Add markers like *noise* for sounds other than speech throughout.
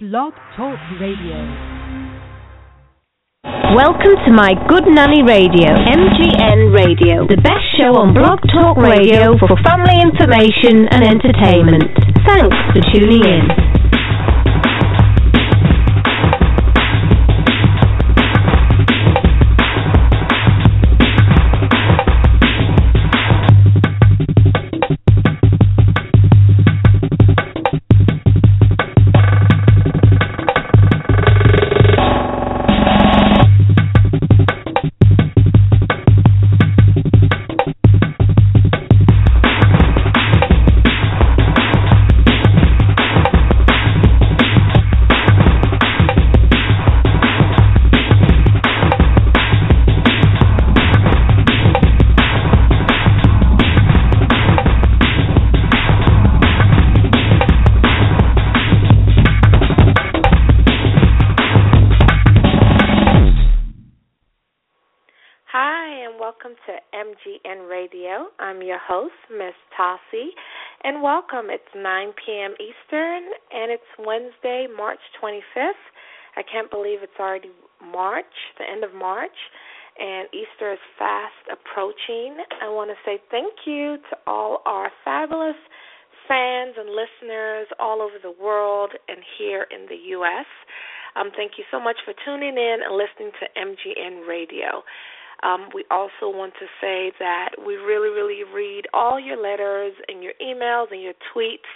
Blog Talk Radio. Welcome to my Good Nanny Radio, MGN Radio, the best show on Blog Talk Radio for family information and entertainment. Thanks for tuning in. It's 9 p.m. Eastern, and it's Wednesday, March 25th. I can't believe it's already March, the end of March, and Easter is fast approaching. I want to say thank you to all our fabulous fans and listeners all over the world and here in the U.S. Um, thank you so much for tuning in and listening to MGN Radio. Um, we also want to say that we really, really read all your letters and your emails and your tweets,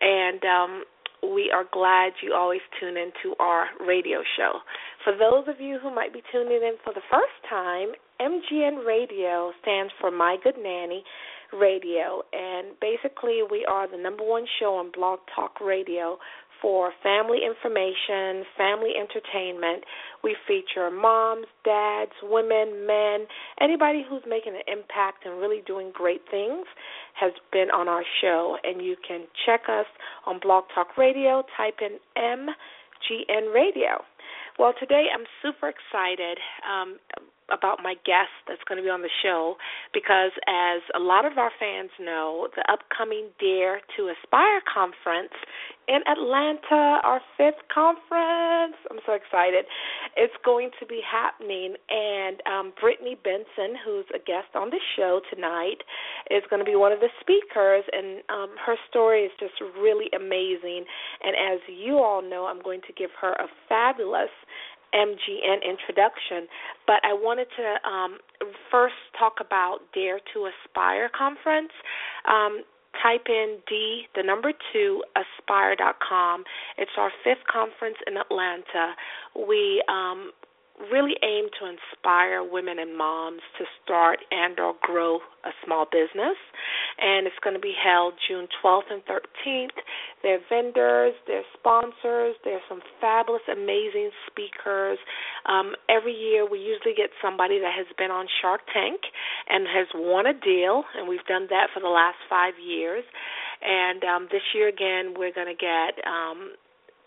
and um, we are glad you always tune into our radio show. For those of you who might be tuning in for the first time, MGN Radio stands for My Good Nanny Radio, and basically we are the number one show on Blog Talk Radio for family information, family entertainment. We feature moms, dads, women, men, anybody who's making an impact and really doing great things has been on our show. And you can check us on Blog Talk Radio, type in MGN Radio. Well, today I'm super excited. Um, about my guest that's going to be on the show because, as a lot of our fans know, the upcoming Dare to Aspire conference in Atlanta, our fifth conference. I'm so excited. It's going to be happening, and um, Brittany Benson, who's a guest on the show tonight, is going to be one of the speakers, and um, her story is just really amazing. And as you all know, I'm going to give her a fabulous MGN introduction, but I wanted to um, first talk about Dare to Aspire conference. Um, type in D, the number two, aspire.com. It's our fifth conference in Atlanta. We um, really aim to inspire women and moms to start and or grow a small business and it's going to be held June 12th and 13th. There are vendors, there are sponsors, there's some fabulous amazing speakers. Um, every year we usually get somebody that has been on Shark Tank and has won a deal and we've done that for the last 5 years. And um, this year again we're going to get um,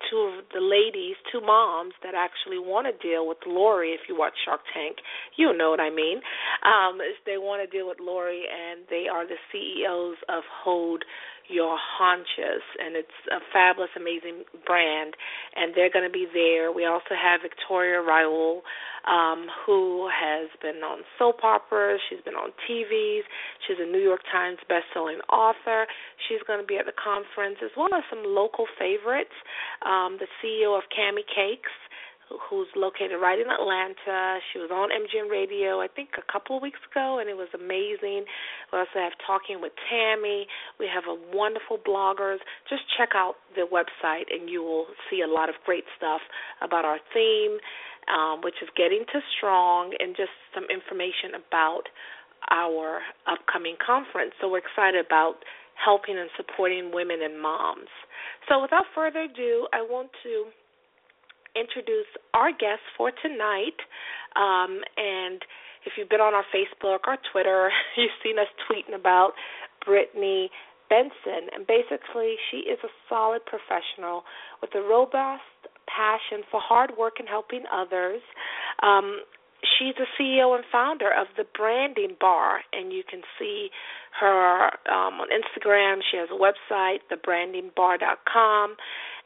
two of the ladies, two moms that actually want to deal with Lori. If you watch Shark Tank, you know what I mean. Um, they want to deal with Lori, and they are the CEOs of Hold Your Haunches, and it's a fabulous, amazing brand. And they're going to be there. We also have Victoria Rowell um, who has been on soap operas. She's been on TVs. She's a New York Times best-selling author. She's going to be at the conference, as well as some local favorites. Um, the CEO of Cami Cakes, who's located right in Atlanta. She was on MGN Radio, I think, a couple of weeks ago, and it was amazing. We also have Talking with Tammy. We have a wonderful bloggers. Just check out the website, and you will see a lot of great stuff about our theme um, which is getting to strong, and just some information about our upcoming conference. So we're excited about helping and supporting women and moms. So without further ado, I want to introduce our guest for tonight. Um, and if you've been on our Facebook or Twitter, *laughs* you've seen us tweeting about Brittany Benson. And basically, she is a solid professional with a robust passion for hard work and helping others. Um, she's the CEO and founder of the Branding Bar, and you can see her um, on Instagram. She has a website, thebrandingbar.com,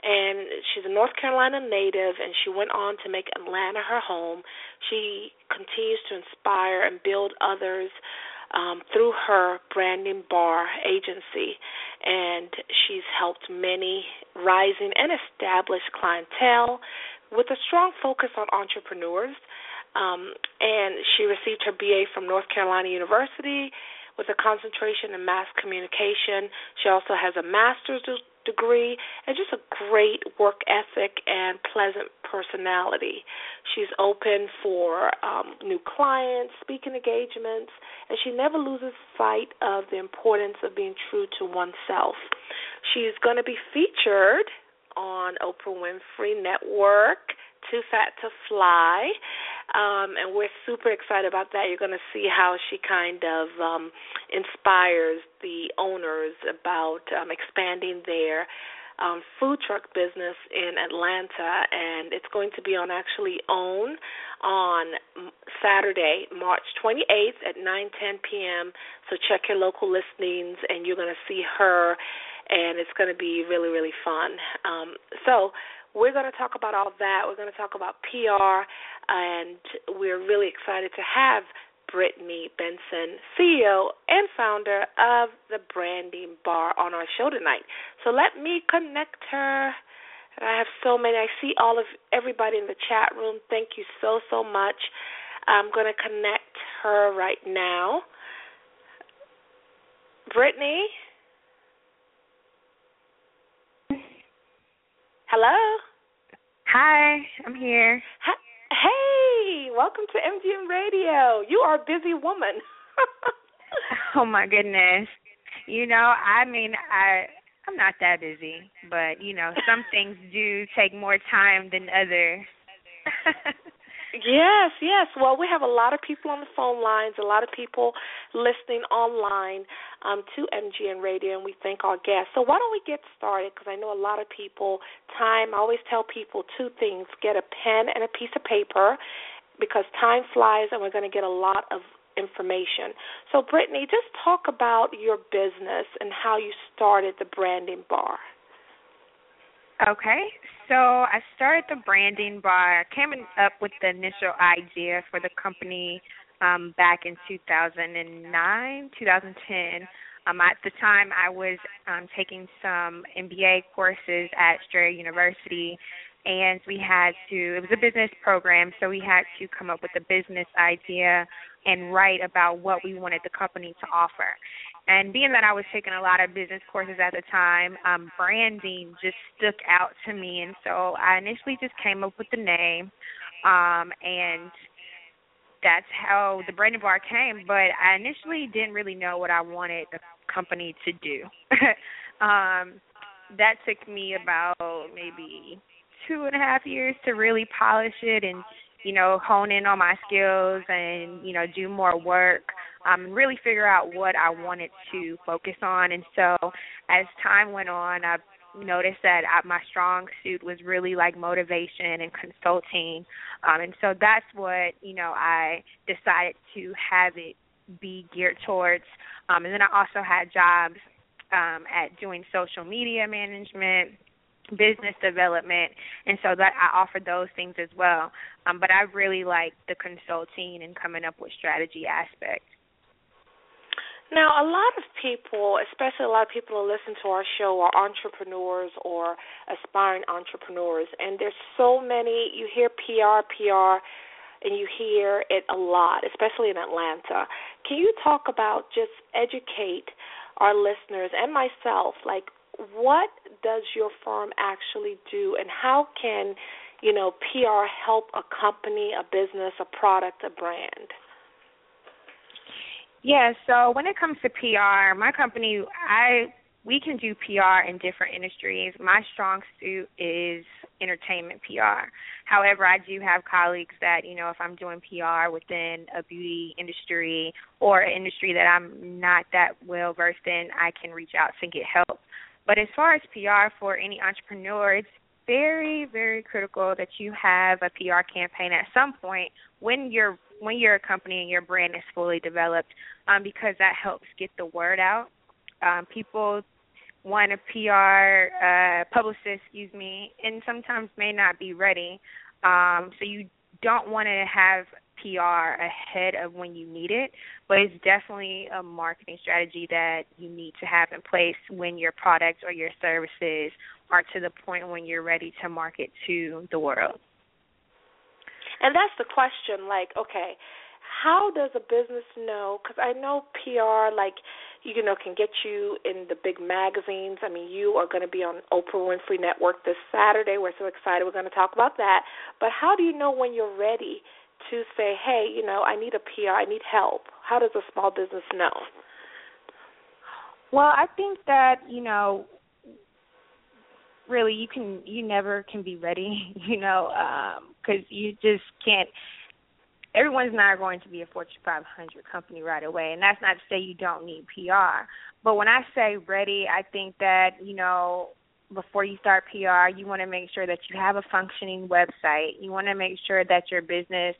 and she's a North Carolina native, and she went on to make Atlanta her home. She continues to inspire and build others um, through her branding bar agency, and she's helped many rising and established clientele with a strong focus on entrepreneurs. Um, and she received her BA from North Carolina University with a concentration in mass communication. She also has a master's degree and just a great work ethic and pleasant personality. She's open for um, new clients, speaking engagements, and she never loses sight of the importance of being true to oneself. She's going to be featured on Oprah Winfrey Network 2 Fat 2 Fly. Um, and we're super excited about that. You're going to see how she kind of um, inspires the owners about um, expanding their um, food truck business in Atlanta, and it's going to be on actually OWN on Saturday, March 28th at 9:10 p.m. So check your local listings, and you're going to see her, and it's going to be really really fun. Um, so we're going to talk about all that. We're going to talk about PR, and we're really excited to have Brittany Benson, CEO and founder of the Branding Bar, on our show tonight. So let me connect her. I have so many. I see all of everybody in the chat room. Thank you so so much. I'm going to connect her right now. Brittany. Hello. Hi, I'm here. Hi. Hey, welcome to MGN Radio. You are a busy woman. *laughs* oh my goodness. You know, I mean, I I'm not that busy, but you know, some *laughs* things do take more time than others. *laughs* Yes, yes. Well, we have a lot of people on the phone lines, a lot of people listening online um, to MGN Radio, and we thank our guests. So why don't we get started? Because I know a lot of people. Time. I always tell people two things: get a pen and a piece of paper, because time flies, and we're going to get a lot of information. So, Brittany, just talk about your business and how you started the branding bar. Okay, so I started the branding bar, came up with the initial idea for the company um, back in 2009, 2010. Um, at the time, I was um, taking some MBA courses at Strayer University, and we had to, it was a business program, so we had to come up with a business idea and write about what we wanted the company to offer. And being that I was taking a lot of business courses at the time, um, branding just stuck out to me. And so I initially just came up with the name, um, and that's how the branding bar came. But I initially didn't really know what I wanted the company to do. *laughs* um, that took me about maybe two and a half years to really polish it and you know hone in on my skills and you know do more work um, and really figure out what I wanted to focus on. And so as time went on, I noticed that I, my strong suit was really like motivation and consulting. Um, and so that's what, you know, I decided to have it be geared towards. Um, and then I also had jobs um, at doing social media management, business development, and so that I offer those things as well. Um, but I really like the consulting and coming up with strategy aspect. Now, a lot of people, especially a lot of people who listen to our show, are entrepreneurs or aspiring entrepreneurs, and there's so many. You hear PR, PR, and you hear it a lot, especially in Atlanta. Can you talk about just educate our listeners and myself, like what does your firm actually do, and how can you know PR help a company, a business, a product, a brand? Yeah, so when it comes to PR, my company, I we can do PR in different industries. My strong suit is entertainment PR. However, I do have colleagues that, you know, if I'm doing PR within a beauty industry or an industry that I'm not that well versed in, I can reach out to get help. But as far as PR for any entrepreneur, it's very, very critical that you have a PR campaign at some point when you're when your company and your brand is fully developed, um, because that helps get the word out. Um, people want a PR uh, publicist, excuse me, and sometimes may not be ready. Um, so you don't want to have PR ahead of when you need it, but it's definitely a marketing strategy that you need to have in place when your products or your services are to the point when you're ready to market to the world. And that's the question like, okay, how does a business know? Because I know PR, like, you know, can get you in the big magazines. I mean, you are going to be on Oprah Winfrey Network this Saturday. We're so excited. We're going to talk about that. But how do you know when you're ready to say, hey, you know, I need a PR, I need help? How does a small business know? Well, I think that, you know, really you can you never can be ready, *laughs* you know, um cuz you just can't everyone's not going to be a Fortune 500 company right away, and that's not to say you don't need PR. But when I say ready, I think that you know before you start PR, you want to make sure that you have a functioning website. You want to make sure that your business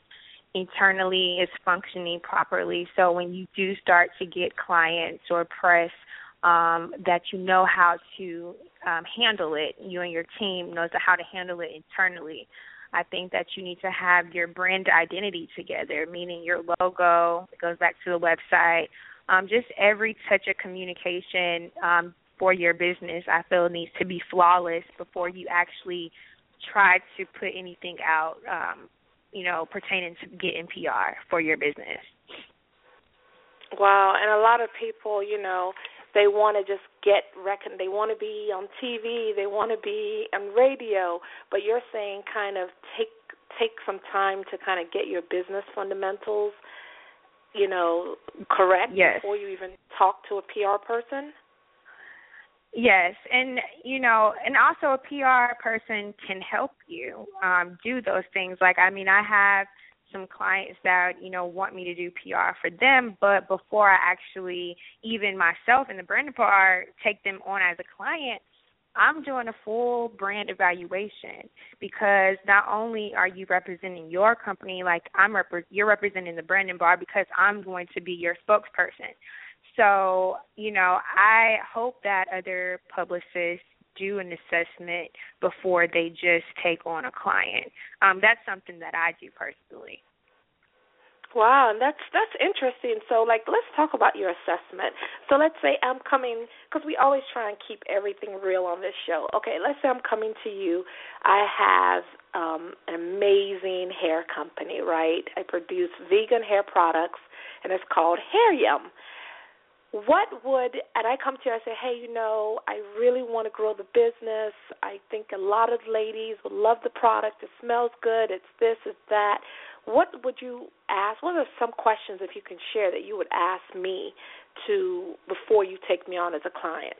internally is functioning properly. So when you do start to get clients or press, um, that you know how to um, handle it. You and your team knows how to handle it internally. I think that you need to have your brand identity together, meaning your logo. It goes back to the website. Um, just every touch of communication um, for your business, I feel needs to be flawless before you actually try to put anything out, um, you know, pertaining to getting PR for your business. Wow, and a lot of people, you know, they want to just get reckon they want to be on TV, they want to be on radio, but you're saying kind of take take some time to kind of get your business fundamentals, you know, correct yes. before you even talk to a PR person. Yes, and you know, and also a PR person can help you um do those things. Like I mean, I have some clients that you know want me to do PR for them, but before I actually even myself in the brand part take them on as a client, I'm doing a full brand evaluation because not only are you representing your company, like I'm rep- you're representing the Branding Bar because I'm going to be your spokesperson. So, you know, I hope that other publicists do an assessment before they just take on a client. Um, that's something that I do personally. Wow, that's that's interesting. So, like, let's talk about your assessment. So, let's say I'm coming because we always try and keep everything real on this show. Okay, let's say I'm coming to you. I have um, an amazing hair company, right? I produce vegan hair products, and it's called Hair Yum what would and I come to you I say, Hey, you know, I really want to grow the business. I think a lot of ladies will love the product. It smells good, it's this, it's that. What would you ask what are some questions if you can share that you would ask me to before you take me on as a client?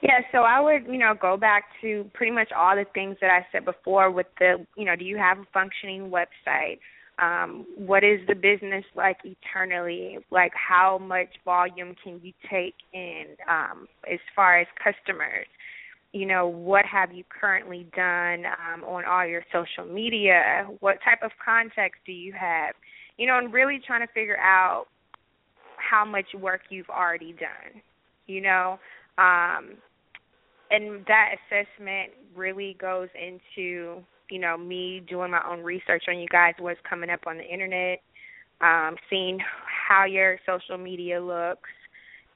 Yeah, so I would, you know, go back to pretty much all the things that I said before with the, you know, do you have a functioning website? Um, what is the business like eternally? Like how much volume can you take in um, as far as customers? You know what have you currently done um, on all your social media? What type of context do you have? You know and really trying to figure out how much work you've already done you know? Um, and that assessment really goes into you know, me doing my own research on you guys, what's coming up on the internet, um, seeing how your social media looks,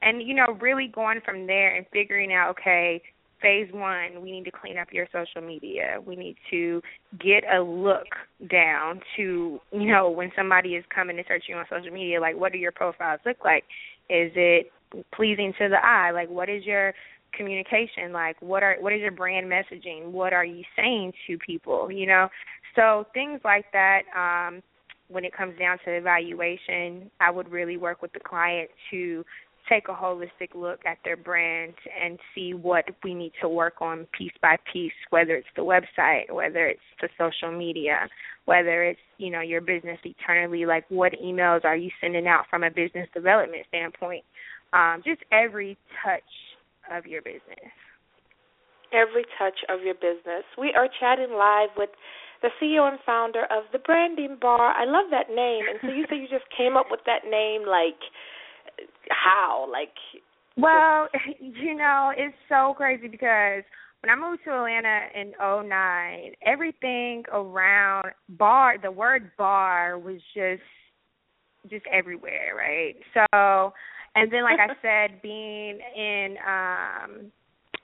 and you know, really going from there and figuring out, okay, phase one, we need to clean up your social media. We need to get a look down to, you know, when somebody is coming to search you on social media, like what do your profiles look like? Is it pleasing to the eye? Like what is your communication like what are what is your brand messaging? What are you saying to people you know? So things like that um when it comes down to evaluation i would really work with the client to take a holistic look at their brand and see what we need to work on piece by piece whether it's the website whether it's the social media whether it's you know your business eternally like what emails are you sending out from a business development standpoint? Um, just every touch of your business. Every touch of your business. We are chatting live with the CEO and founder of the Branding Bar. I love that name. And so you say you just came up with that name like how? Like Well, you know, it's so crazy because when I moved to Atlanta in '09, everything around bar, the word bar was just just everywhere, right? So, and then like I *laughs* said, being in um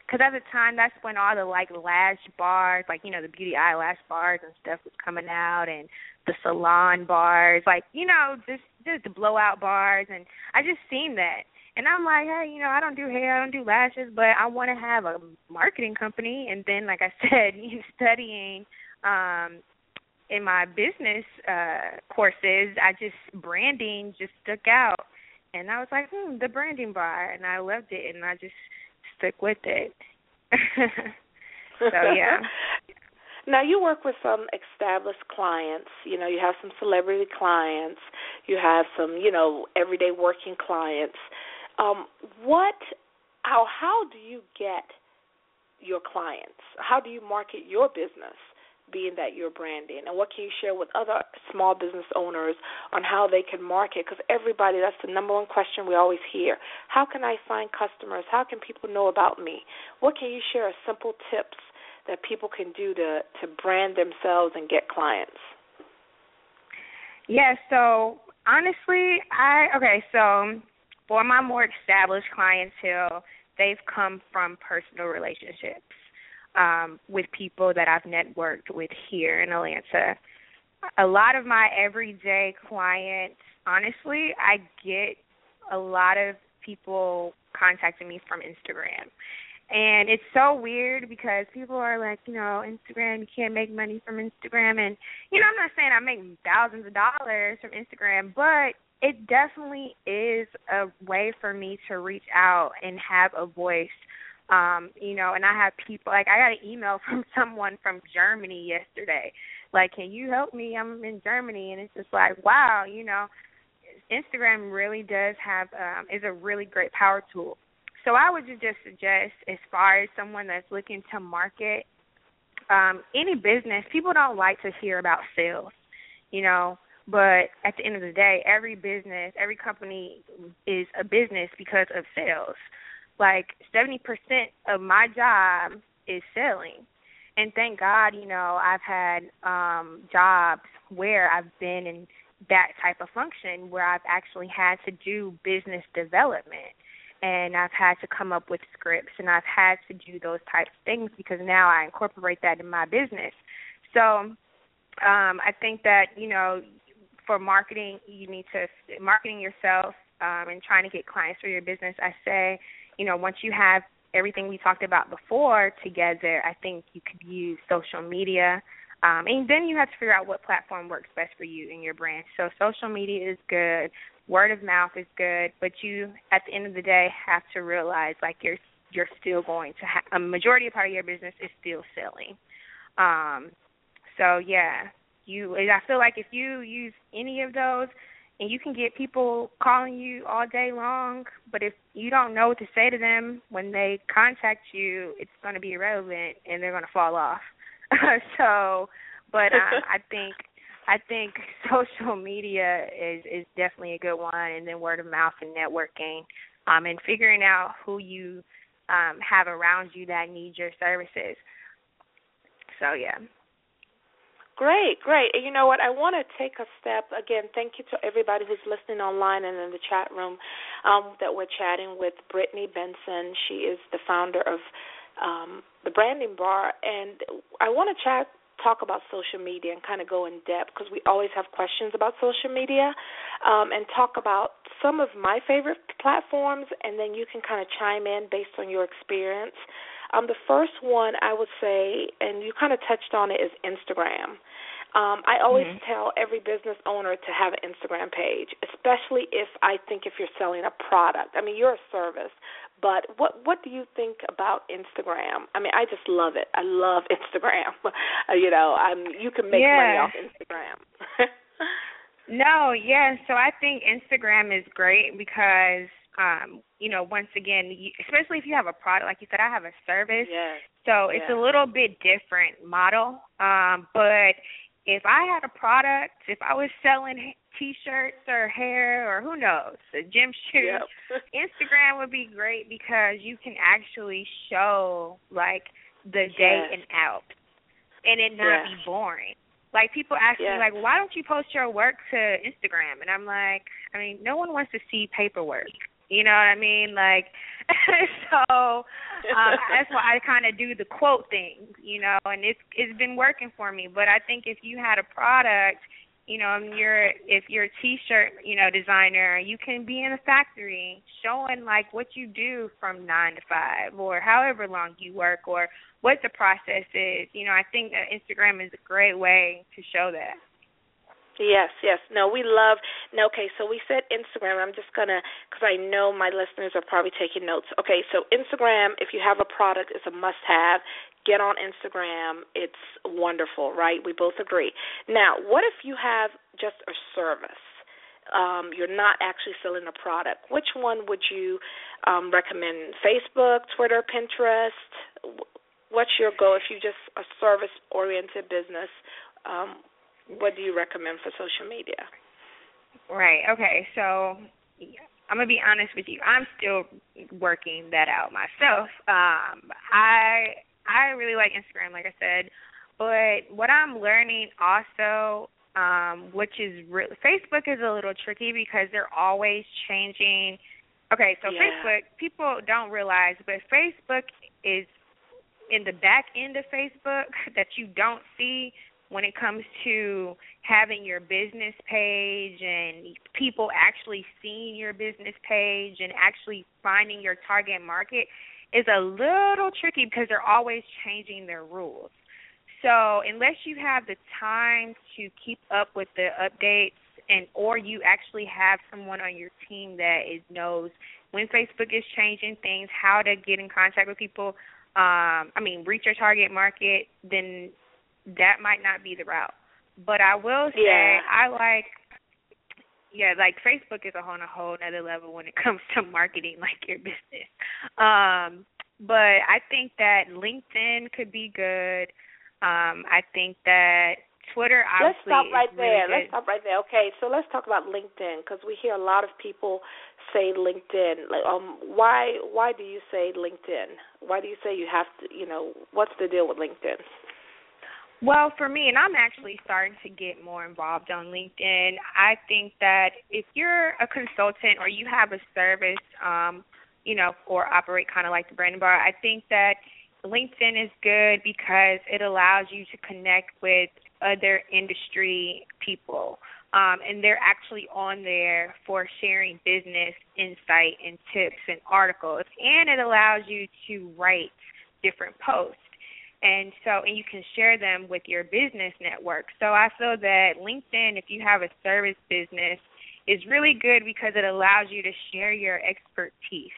because at the time that's when all the like lash bars, like you know the beauty eyelash bars and stuff was coming out, and the salon bars, like you know just just the blowout bars, and I just seen that, and I'm like, hey, you know I don't do hair, I don't do lashes, but I want to have a marketing company, and then like I *laughs* said, you studying um in my business uh courses, I just branding just stuck out, and I was like, hmm, the branding bar, and I loved it, and I just stuck with it. *laughs* so yeah. *laughs* Now you work with some established clients. You know, you have some celebrity clients. You have some, you know, everyday working clients. Um, what? How? How do you get your clients? How do you market your business? Being that you're branding? And what can you share with other small business owners on how they can market? Because everybody, that's the number one question we always hear. How can I find customers? How can people know about me? What can you share as simple tips that people can do to to brand themselves and get clients? Yeah, so honestly, I okay, so for my more established clientele, they've come from personal relationships um, with people that I've networked with here in Atlanta. A lot of my everyday clients, honestly, I get a lot of people contacting me from Instagram. And it's so weird because people are like, you know, Instagram, you can't make money from Instagram. And, you know, I'm not saying I make thousands of dollars from Instagram, but it definitely is a way for me to reach out and have a voice um, you know, and I have people like I got an email *laughs* from someone from Germany yesterday. Like, can you help me? I'm in Germany and it's just like, wow, you know, Instagram really does have um is a really great power tool. So I would just suggest as far as someone that's looking to market um any business, people don't like to hear about sales, you know, but at the end of the day, every business, every company is a business because of sales like 70% of my job is selling. And thank God, you know, I've had um jobs where I've been in that type of function where I've actually had to do business development and I've had to come up with scripts and I've had to do those types of things because now I incorporate that in my business. So um I think that, you know, for marketing you need to marketing yourself um and trying to get clients for your business, I say you know, once you have everything we talked about before together, I think you could use social media. Um, and then you have to figure out what platform works best for you and your brand. So social media is good, word of mouth is good, but you at the end of the day have to realize like you're you're still going to have a majority of part of your business is still selling. Um, so yeah, you I feel like if you use any of those, and you can get people calling you all day long, but if you don't know what to say to them when they contact you, it's going to be irrelevant and they're going to fall off. *laughs* so, but uh, *laughs* I think I think *laughs* social media is is definitely a good one, and then word of mouth and networking, um, and figuring out who you um, have around you that need your services. So yeah. Great, great. And you know what? I want to take a step again. Thank you to everybody who's listening online and in the chat room. Um, that we're chatting with Brittany Benson. She is the founder of um, the Branding Bar, and I want to chat talk about social media and kind of go in depth because we always have questions about social media um, and talk about some of my favorite platforms, and then you can kind of chime in based on your experience. Um, the first one I would say, and you kind of touched on it, is Instagram. Um, I always mm-hmm. tell every business owner to have an Instagram page, especially if I think if you're selling a product. I mean, you're a service, but what what do you think about Instagram? I mean, I just love it. I love *laughs* Instagram. uh, you know, I'm you can make yeah. money off Instagram. *laughs* no, yeah. So I think Instagram is great because um, you know, once again, you, especially if you have a product, like you said, I have a service. Yes. So it's yes. a little bit different model. Um, but if I had a product, if I was selling t-shirts or hair or who knows, a gym shoes, yep. *laughs* Instagram would be great because you can actually show like the day and out and it not yes. be boring. Like people ask yes. me like why don't you post your work to Instagram? And I'm like, I mean, no one wants to see paperwork. You know what I mean? Like *laughs* so um *laughs* that's why I kind of do the quote thing, you know, and it's it's been working for me, but I think if you had a product you know, and you're if you're a t-shirt, you know, designer, you can be in a factory showing like what you do from 9 to 5 or however long you work or what the process is. You know, I think that Instagram is a great way to show that. Yes, yes. No, we love. No, okay, so we said Instagram. I'm just gonna because I know my listeners are probably taking notes. Okay, so Instagram, if you have a product, it's a must-have get on Instagram. It's wonderful, right? We both agree. Now, what if you have just a service? Um, you're not actually selling a product. Which one would you um, recommend? Facebook, Twitter, Pinterest? What's your goal if you just a service oriented business? Um, what do you recommend for social media? Right. Okay. So I'm gonna be honest with you. I'm still working that out myself. Um, I I really like Instagram, like I said. But what I'm learning also, um, which is re- Facebook is a little tricky because they're always changing. Okay, so yeah. Facebook, people don't realize, but Facebook is in the back end of Facebook *laughs* that you don't see when it comes to having your business page and people actually seeing your business page and actually finding your target market is a little tricky because they're always changing their rules. So unless you have the time to keep up with the updates and or you actually have someone on your team that is knows when Facebook is changing things, how to get in contact with people, um, I mean, reach your target market, then that might not be the route. But I will say yeah. I like yeah, like Facebook is on a whole other level when it *laughs* comes to marketing like your business. Um, but I think that LinkedIn could be good. Um, I think that Twitter Let's stop right there. Good. Let's stop right there. Okay, so let's talk about LinkedIn because we hear a lot of people say LinkedIn. Like, um, why why do you say LinkedIn? Why do you say you have to? You know, what's the deal with LinkedIn? Well, for me, and I'm actually starting to get more involved on LinkedIn. I think that if you're a consultant or you have a service, um, you know, or operate kind of like the Branding Bar, I think that LinkedIn is good because it allows you to connect with other industry people. Um, and they're actually on there for sharing business insight and tips and articles. And it allows you to write different posts and so and you can share them with your business network. So I feel that LinkedIn, if you have a service business, is really good because it allows you to share your expertise.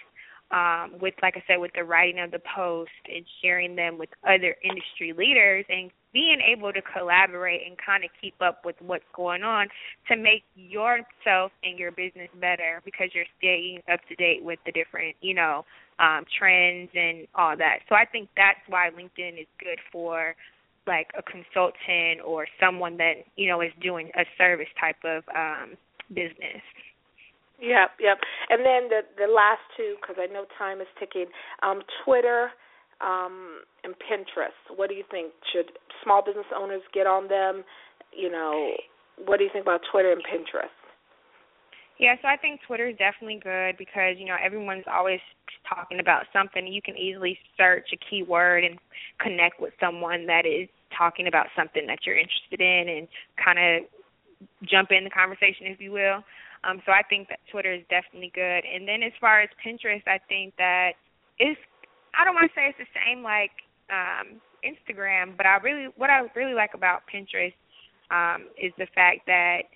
Um, with like I said, with the writing of the post and sharing them with other industry leaders and being able to collaborate and kind of keep up with what's going on to make yourself and your business better because you're staying up to date with the different, you know, um, trends and all that. So I think that's why LinkedIn is good for like a consultant or someone that you know is doing a service type of um, business. Yep, yep. And then the the last two, because I know time is ticking. Um, Twitter um, and Pinterest. What do you think? Should small business owners get on them? You know, what do you think about Twitter and Pinterest? Yeah, so I think Twitter is definitely good because you know everyone's always talking about something. You can easily search a keyword and connect with someone that is talking about something that you're interested in and kind of jump in the conversation, if you will. Um, so I think that Twitter is definitely good. And then as far as Pinterest, I think that it's I don't want to say it's the same like um, Instagram, but I really what I really like about Pinterest um, is the fact that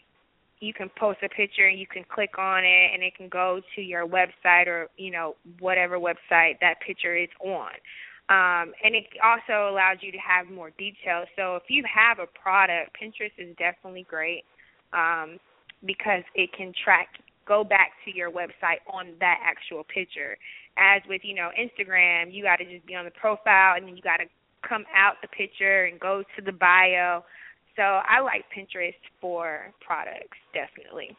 you can post a picture and you can click on it and it can go to your website or you know whatever website that picture is on. Um, and it also allows you to have more details. So if you have a product pinterest is definitely great um, because it can track go back to your website on that actual picture. As with you know instagram you got to just be on the profile and then you got to come out the picture and go to the bio so I like Pinterest for products, definitely.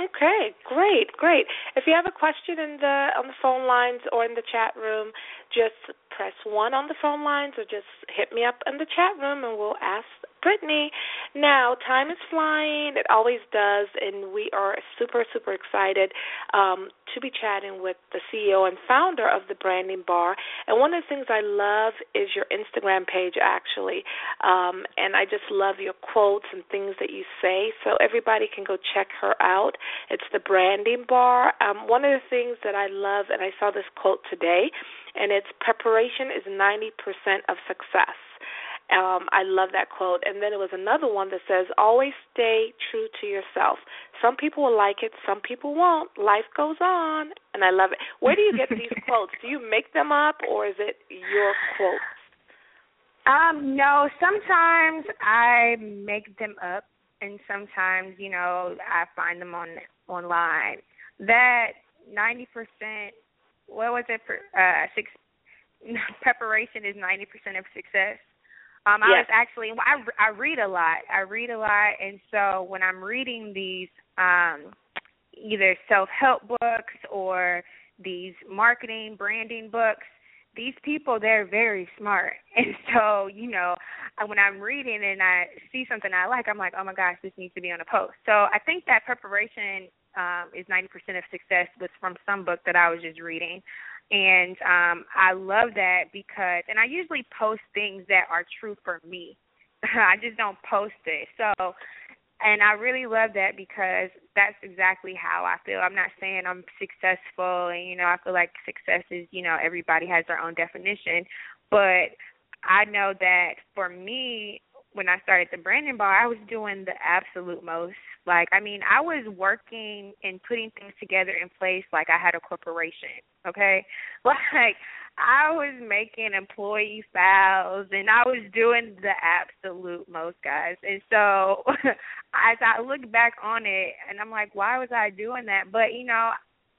Okay, great, great. If you have a question in the on the phone lines or in the chat room, just press one on the phone lines or just hit me up in the chat room and we'll ask Brittany. Now, time is flying. It always does, and we are super, super excited um, to be chatting with the CEO and founder of the Branding Bar. And one of the things I love is your Instagram page, actually. Um, and I just love your quotes and things that you say. So everybody can go check her out. It's the Branding Bar. Um, one of the things that I love, and I saw this quote today, and it's preparation is 90% of success. Um, I love that quote. And then it was another one that says, always stay true to yourself. Some people will like it, some people won't. Life goes on. And I love it. Where do you get these *laughs* quotes? Do you make them up or is it your quotes? Um, no, sometimes I make them up and sometimes, you know, I find them on online. That 90% what was it for uh six *laughs* preparation is 90% of success. Um, I yes. was actually I I read a lot. I read a lot, and so when I'm reading these um, either self help books or these marketing branding books, these people they're very smart, *laughs* and so you know when I'm reading and I see something I like, I'm like, oh my gosh, this needs to be on a post. So I think that preparation um, is 90% of success was from some book that I was just reading and um I love that because and I usually post things that are true for me. *laughs* I just don't post it. So and I really love that because that's exactly how I feel. I'm not saying I'm successful and you know, I feel like success is, you know, everybody has their own definition, but I know that for me when I started the branding bar, I was doing the absolute most. Like, I mean, I was working and putting things together in place like I had a corporation, okay? *laughs* Like, I was making employee files and I was doing the absolute most, guys. And so, *laughs* as I look back on it, and I'm like, why was I doing that? But, you know,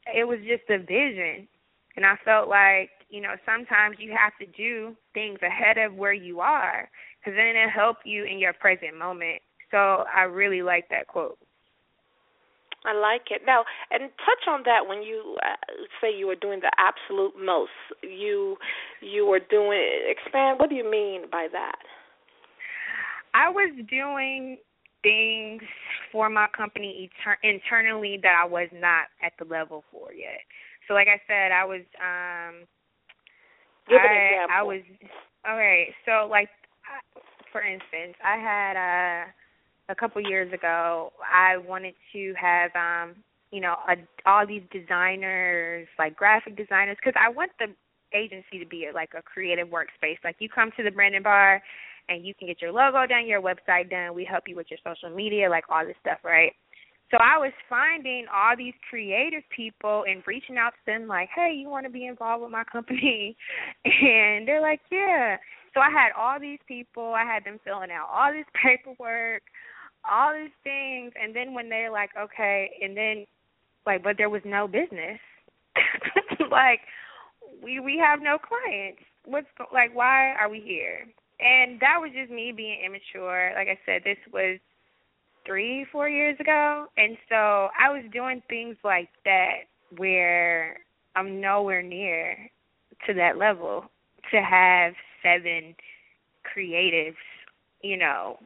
it was just a vision. And I felt like, you know, sometimes you have to do things ahead of where you are because then it'll help you in your present moment. So I really like that quote. I like it. Now, and touch on that when you uh, say you were doing the absolute most. You you were doing expand. What do you mean by that? I was doing things for my company etern- internally that I was not at the level for yet. So, like I said, I was um Give an example. I was okay. So, like for instance, I had a uh, a couple years ago. I wanted to have um, you know, a, all these designers, like graphic designers, because I want the agency to be like a creative workspace. Like you come to the Branding Bar, and you can get your logo done, your website done. We help you with your social media, like all this stuff, right? So I was finding all these creative people and reaching out to them like, "Hey, you want to be involved with my company?" *laughs* And they're like, "Yeah." So I had all these people, I had them filling out all this *laughs* paperwork, all these things, and then when they're like, okay, and then like, but there was no business. *laughs* like, we we have no clients. What's like? Why are we here? And that was just me being immature. Like I said, this was three, four years ago, and so I was doing things like that where I'm nowhere near to that level to have seven creatives, you know,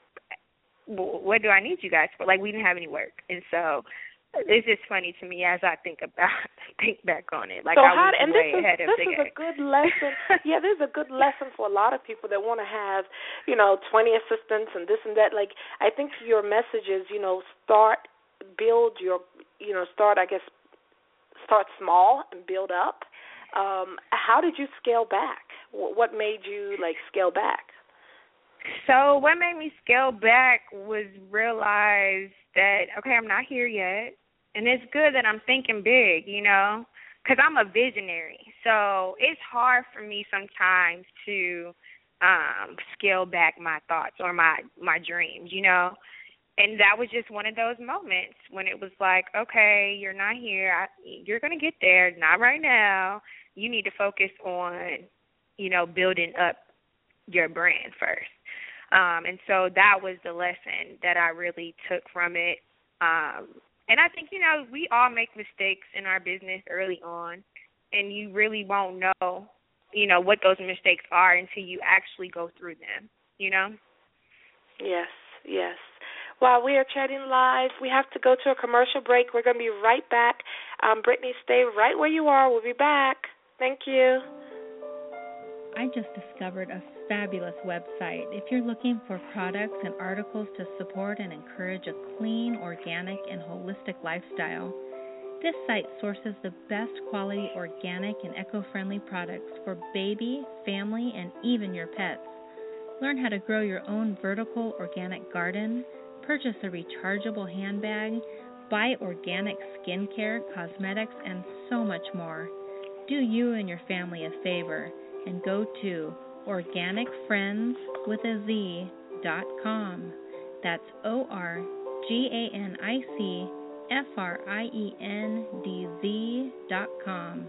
what do I need you guys for? Like we didn't have any work, and so it's just funny to me as I think about *laughs* think back on it. Like so I how, was and way this is, ahead this of the is a good lesson. *laughs* yeah, this is a good lesson for a lot of people that want to have, you know, twenty assistants and this and that. Like I think your message is, you know, start build your, you know, start I guess start small and build up. Um, how did you scale back? What made you like scale back? So what made me scale back was realize that okay, I'm not here yet, and it's good that I'm thinking big, you know, because I'm a visionary. So it's hard for me sometimes to um scale back my thoughts or my my dreams, you know. And that was just one of those moments when it was like, okay, you're not here. I, you're going to get there, not right now. You need to focus on, you know, building up your brand first. Um, and so that was the lesson that I really took from it. Um, and I think, you know, we all make mistakes in our business early on, and you really won't know, you know, what those mistakes are until you actually go through them, you know? Yes, yes. While we are chatting live, we have to go to a commercial break. We're going to be right back. Um, Brittany, stay right where you are. We'll be back. Thank you. I just discovered a fabulous website. If you're looking for products and articles to support and encourage a clean, organic, and holistic lifestyle, this site sources the best quality organic and eco friendly products for baby, family, and even your pets. Learn how to grow your own vertical organic garden, purchase a rechargeable handbag, buy organic skincare, cosmetics, and so much more. Do you and your family a favor and go to organicfriendswithaz.com. That's O R G A N I C F R I E N D Z dot com.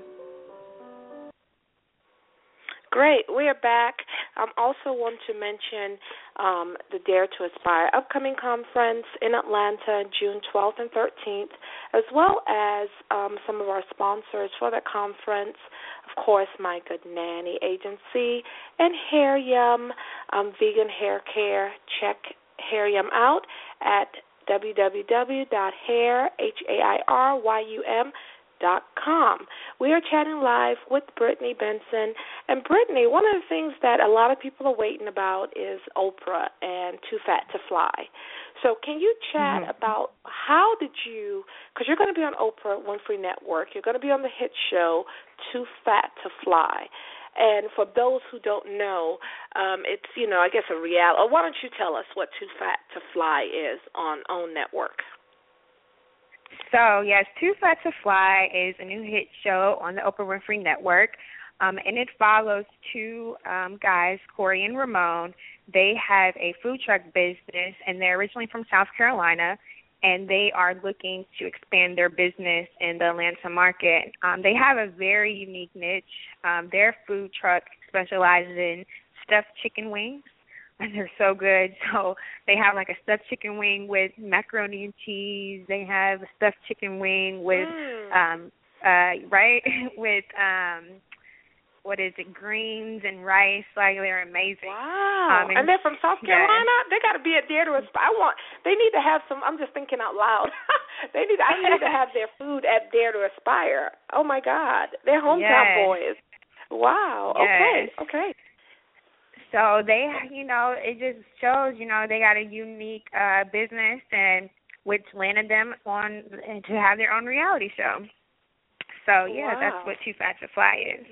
Great, we are back. Um, also want to mention um, the Dare to Aspire upcoming conference in Atlanta, June 12th and 13th, as well as um, some of our sponsors for that conference. Of course, My Good Nanny Agency and Hair Yum um, Vegan Hair Care. Check Hair Yum out at www.hair, H-A-I-R-Y-U-M, dot com. We are chatting live with Brittany Benson. And Brittany, one of the things that a lot of people are waiting about is Oprah and 2 Fat 2 Fly. So can you chat mm-hmm. about how did you? Because you're going to be on Oprah Winfrey Network. You're going to be on the hit show 2 Fat 2 Fly. And for those who don't know, um, it's you know I guess a reality. Why don't you tell us what 2 Fat 2 Fly is on OWN Network? So, yes, 2 Fat 2 Fly is a new hit show on the Oprah Winfrey Network. Um, and it follows two um, guys, Cory and Ramone. They have a food truck business, and they're originally from South Carolina, and they are looking to expand their business in the Atlanta market. Um, they have a very unique niche. Um, their food truck specializes in stuffed chicken wings and they're so good. *laughs* So they have like a stuffed chicken wing with macaroni and cheese. They have a stuffed chicken wing with mm. um uh right *laughs* with um what is it, greens and rice. Like they're amazing. Wow! Um, and, and they're from South Carolina. Yeah. They got to be at Dare to Aspire. I want. They need to have some. I'm just thinking out loud. *laughs* they need. I need to have their food at Dare to Aspire. Oh my God! They're hometown yes. boys. Wow. Yes. Okay. Okay. So they, you know, it just shows, you know, they got a unique uh business and which landed them on to have their own reality show. So yeah, wow. that's what 2 Fat 2 Fly is.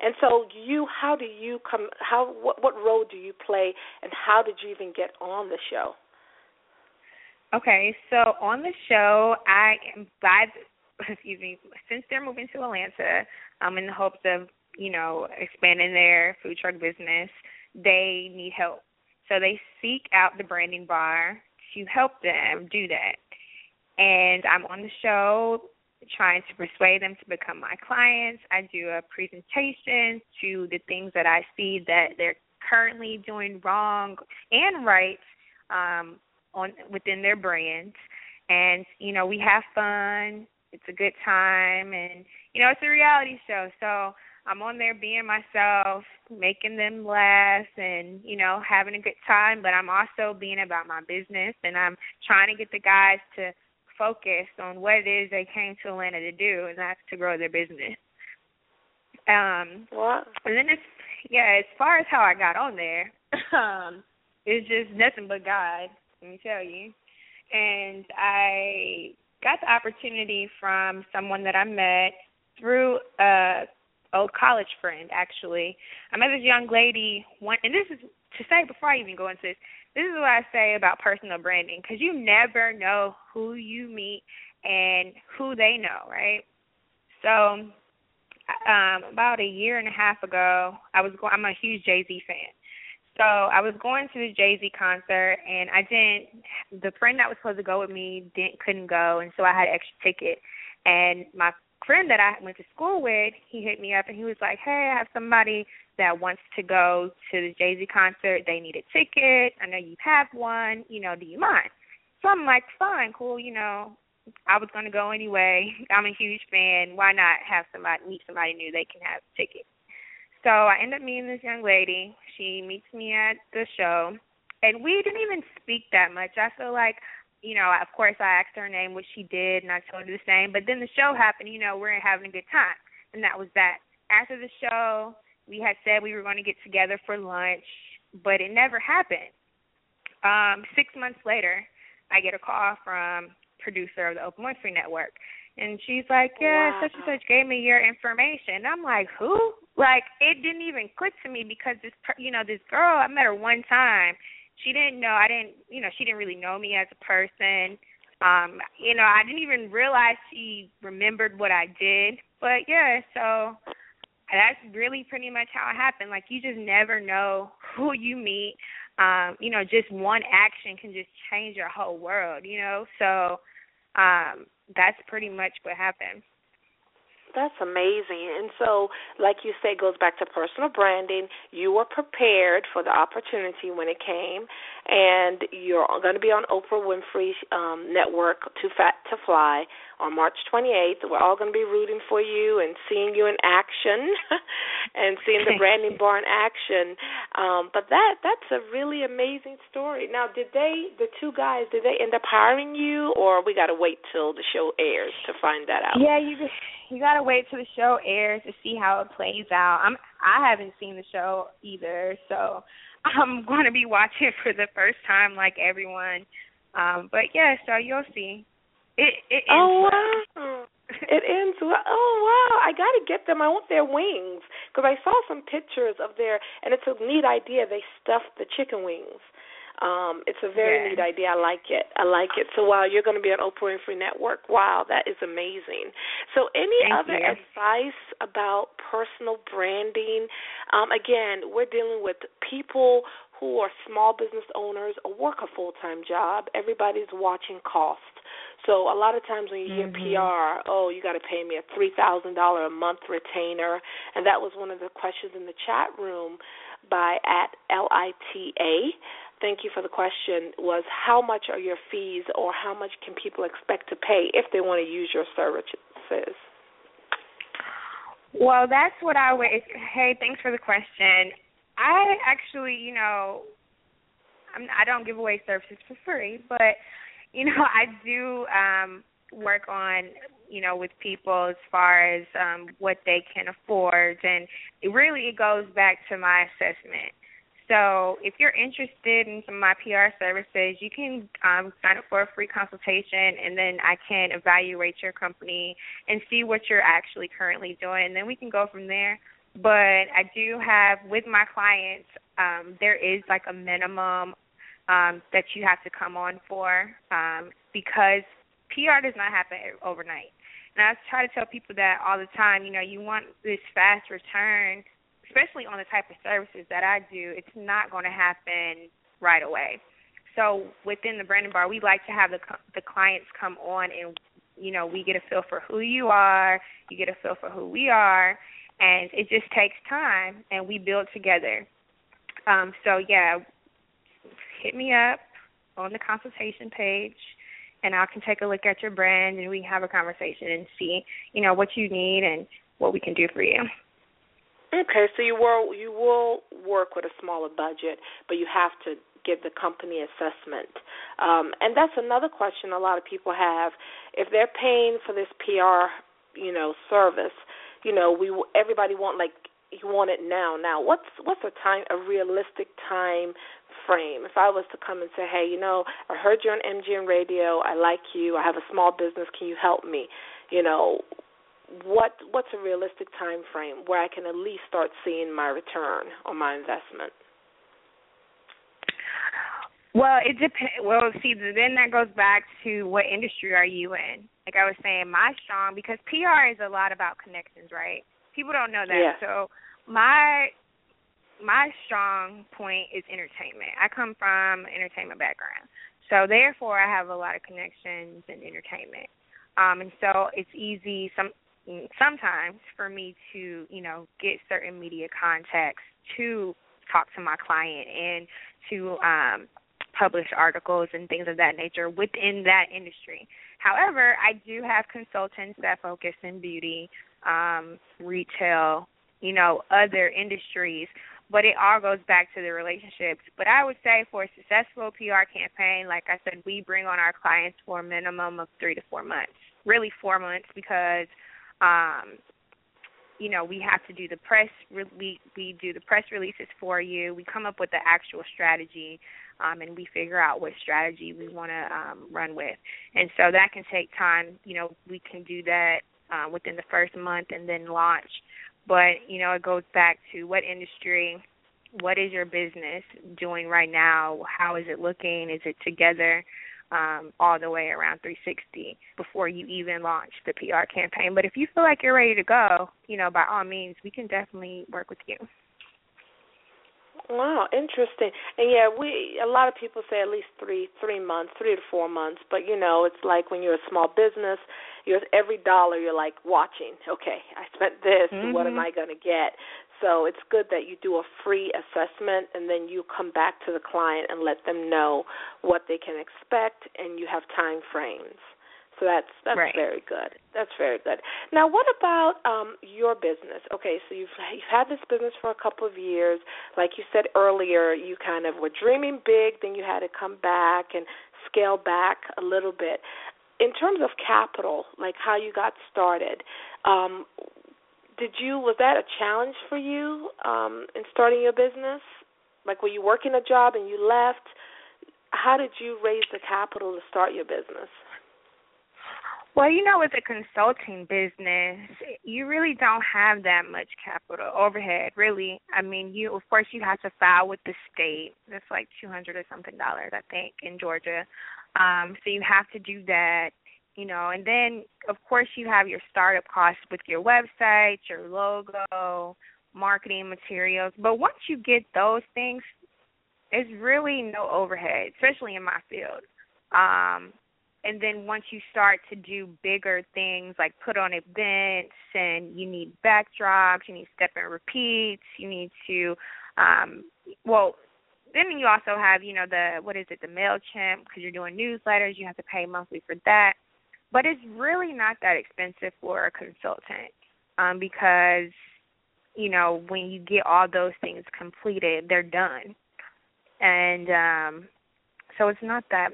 And so you how do you come how what what role do you play and how did you even get on the show? Okay, so on the show I am by *laughs* excuse me, since they're moving to Atlanta, um in the hopes of you know, expanding their food truck business, they need help. So they seek out the branding bar to help them do that. And I'm on the show trying to persuade them to become my clients. I do a presentation to the things that I see that they're currently doing wrong and right um, on within their brand. And you know, we have fun. It's a good time, and you know, it's a reality show. So I'm on there being myself, making them laugh and, you know, having a good time, but I'm also being about my business and I'm trying to get the guys to focus on what it is they came to Atlanta to do and that's to grow their business. Um what? and then it's yeah, as far as how I got on there, *laughs* um, it's just nothing but God, let me tell you. And I got the opportunity from someone that I met through a old college friend actually. I met this young lady one and this is to say before I even go into this, this is what I say about personal branding because you never know who you meet and who they know, right? So um about a year and a half ago, I was going I'm a huge Jay-Z fan. So I was going to the Jay Z concert, and I didn't. The friend that was supposed to go with me didn't couldn't go, and so I had extra ticket. And my friend that I went to school with, he hit me up and he was like, "Hey, I have somebody that wants to go to the Jay Z concert. They need a ticket. I know you have one. You know, do you mind?" So I'm like, "Fine, cool. You know, I was to go anyway. *laughs* I'm a huge fan. Why not have somebody meet somebody new they can have a ticket?" So I end up meeting this young lady. She meets me at the show, and we didn't even speak that much. I feel like you know, of course I asked her name, which she did, and I told her the same. But then the show happened, you know, we're having a good time. And that was that. After the show, we had said we were going to get together for lunch, but it never happened. Um, six months later, I get a call from producer of the Oprah Winfrey Network. And she's like, Yeah, wow. such and such gave me your information. I'm like, Who? Like it didn't even click to me because this you know, this girl, I met her one time she didn't know I didn't you know she didn't really know me as a person. Um you know I didn't even realize she remembered what I did. But yeah so that's really pretty much how it happened. Like you just never know who you meet. Um you know just one action can just change your whole world you know? So um that's pretty much what happened that's amazing. And so, like you say, it goes back to personal branding. You were prepared for the opportunity when it came, and you're going to be on Oprah Winfrey's um, Network, 2 Fat 2 Fly, on March 28th. We're all going to be rooting for you and seeing you in action, *laughs* and seeing the Branding Bar in action. Um, but that that's a really amazing story. Now, did they, the two guys, did they end up hiring you, or we got to wait till the show airs to find that out? Yeah, you you got to wait till the show airs to see how it plays out. I'm I haven't seen the show either, so *laughs* I'm going to be watching for the first time like everyone. Um, but yeah, so you'll see. It it ends Oh wow. it ends well. Oh wow! I got to get them. I want their wings because I saw some pictures of their, and it's a neat idea. They stuffed the chicken wings. Um, it's a very yeah. neat idea. I like it. I like it. So wow, you're going to be on Oprah Winfrey Network. Wow, that is amazing. So any Thank other you. advice about personal branding? Um, again, we're dealing with people who are small business owners or work a full time job. Everybody's watching cost. So a lot of times when you hear mm-hmm. PR, oh, you got to pay me a three thousand dollar a month retainer, and that was one of the questions in the chat room by at L I T A thank you for the question, was how much are your fees or how much can people expect to pay if they want to use your services? Well, that's what I would. Hey, thanks for the question. I actually, you know, I'm, I don't give away services for free, but you know, *laughs* I do um work on you know with people as far as um what they can afford and it really it goes back to my assessment so if you're interested in some of my PR services, you can um, sign up for a free consultation, and then I can evaluate your company and see what you're actually currently doing, and then we can go from there. But I do have with my clients, um, there is like a minimum um, that you have to come on for um, because PR does not happen overnight. And I try to tell people that all the time. You know, you want this fast return especially on the type of services that I do, it's not going to happen right away. So within the Branding Bar, we like to have the the clients come on and you know we get a feel for who you are, you get a feel for who we are, and it just takes time and we build together. Um, so yeah, hit me up on the consultation page and I can take a look at your brand and we can have a conversation and see, you know, what you need and what we can do for you. Okay, so you will you will work with a smaller budget, but you have to give the company assessment. Um, and that's another question a lot of people have. If they're paying for this PR, you know, service, you know, we everybody want like you want it now. Now, what's what's a time a realistic time frame? If I was to come and say, hey, you know, I heard you on MGN Radio. I like you. I have a small business. Can you help me? You know, what what's a realistic time frame where I can at least start seeing my return on my investment? Well, it depends. Well, see, then that goes back to what industry are you in? Like I was saying, my strong because PR is a lot about connections, right? People don't know that. Yeah. So my my strong point is entertainment. I come from entertainment background, so therefore I have a lot of connections in entertainment. Um, and so it's easy. Some sometimes for me to, you know, get certain media contacts to talk to my client and to um publish articles and things of that nature within that industry. However, I do have consultants that focus in beauty, um, retail, you know, other industries, but it all goes back to the relationships. But I would say for a successful PR campaign, like I said, we bring on our clients for a minimum of three to four months. Really four months because um you know we have to do the press we we do the press releases for you we come up with the actual strategy um, and we figure out what strategy we want to um, run with and so that can take time you know we can do that uh, within the first month and then launch but you know it goes back to what industry what is your business doing right now how is it looking is it together um, all the way around 360 before you even launch the PR campaign. But if you feel like you're ready to go, you know, by all means, we can definitely work with you. Wow, interesting. And yeah, we a lot of people say at least three three months, three to four months. But you know, it's like when you're a small business, you're every dollar you're like watching. Okay, I spent this. Mm-hmm. What am I going to get? So it's good that you do a free assessment and then you come back to the client and let them know what they can expect and you have time frames. So that's that's right. very good. That's very good. Now, what about um, your business? Okay, so you've you've had this business for a couple of years. Like you said earlier, you kind of were dreaming big, then you had to come back and scale back a little bit. In terms of capital, like how you got started, um, did you was that a challenge for you um in starting your business like were you working a job and you left how did you raise the capital to start your business well you know with a consulting business you really don't have that much capital overhead really i mean you of course you have to file with the state that's like two hundred or something dollars i think in georgia um so you have to do that you know, and then of course you have your startup costs with your website, your logo, marketing materials. But once you get those things, there's really no overhead, especially in my field. Um, and then once you start to do bigger things like put on events and you need backdrops, you need step and repeats, you need to um well then you also have, you know, the what is it, the MailChimp because you're doing newsletters, you have to pay monthly for that. But it's really not that expensive for a consultant um, because you know when you get all those things completed, they're done, and um, so it's not that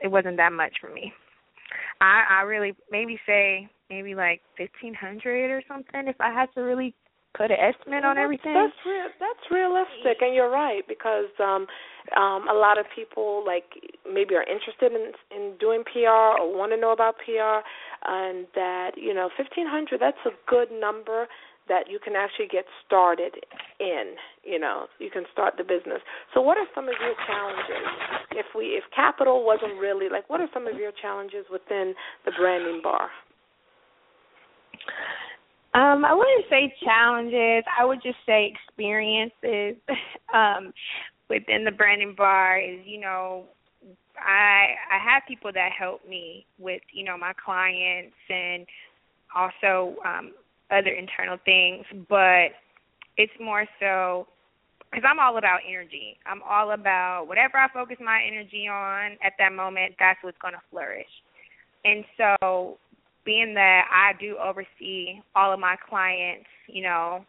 it wasn't that much for me. I I really maybe say maybe like fifteen hundred or something if I had to really put an estimate on everything. That's real. That's realistic, and you're right because um, um, a lot of people like maybe are interested in in doing PR or want to know about PR, and that you know fifteen hundred. That's a good number that you can actually get started in. You know, you can start the business. So, what are some of your challenges? If we if capital wasn't really like, what are some of your challenges within the branding bar? Um, I wouldn't say challenges. I would just say experiences. *laughs* um, within the branding bar is, you know, I I have people that help me with, you know, my clients and also um other internal things, but it's more so because I'm all about energy. I'm all about whatever I focus my energy on at that moment, that's what's going to flourish. And so being that I do oversee all of my clients, you know,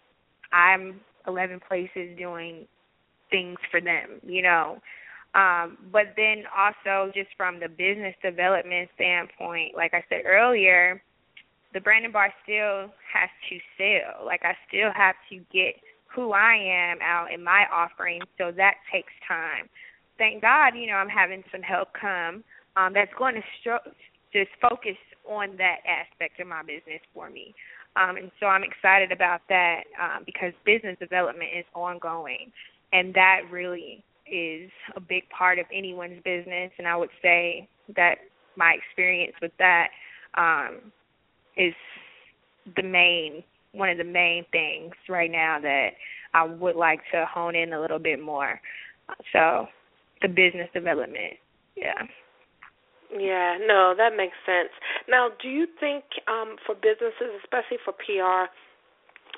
I'm 11 places doing things for them, you know. Um, but then also just from the business development standpoint, like I said earlier, the branding bar still has to sell. Like I still have to get who I am out in my offering, so that takes time. Thank God, you know, I'm having some help come um, that's going to stro- just focus on that aspect of my business for me. Um, and so I'm excited about that um, because business development is ongoing, and that really is a big part of anyone's business. And I would say that my experience with that um, is the main one of the main things right now that I would like to hone in a little bit more. So the business development, yeah. Yeah, no, that makes sense. Now, do you think um, for businesses, especially for PR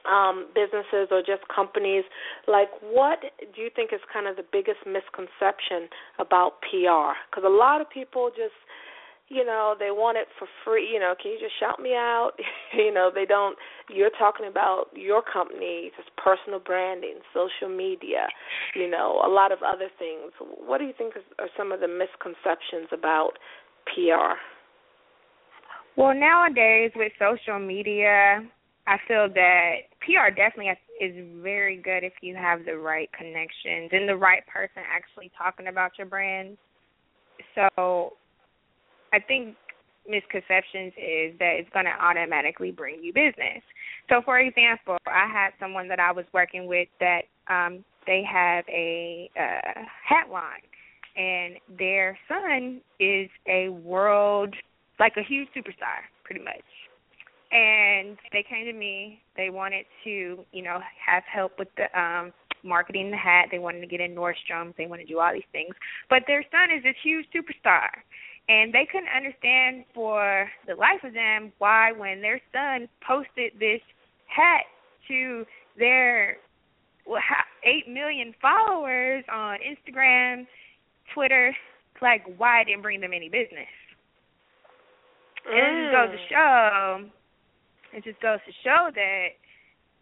um, businesses or just companies, like what do you think is kind of the biggest misconception about PR? Because a lot of people just you know they want it for free you know can you just shout me out? *laughs* You know they don't you're talking about your company just personal branding social media you know a lot of other things. What do you think are some of the misconceptions about pr well nowadays with social media i feel that pr definitely is very good if you have the right connections and the right person actually talking about your brand. So I think misconceptions is that it's going to automatically bring you business. So, for example, I had someone that I was working with that um, they have a uh, hat line, and their son is a world, like a huge superstar, pretty much. And they came to me. They wanted to, you know, have help with the um marketing the hat. They wanted to get in Nordstrom. They wanted to do all these things. But their son is this huge superstar and they couldn't understand for the life of them why when their son posted this hat to their eight million followers on Instagram, Twitter, like why it didn't bring them any business. Mm. And it just goes to mm. show it just goes to show that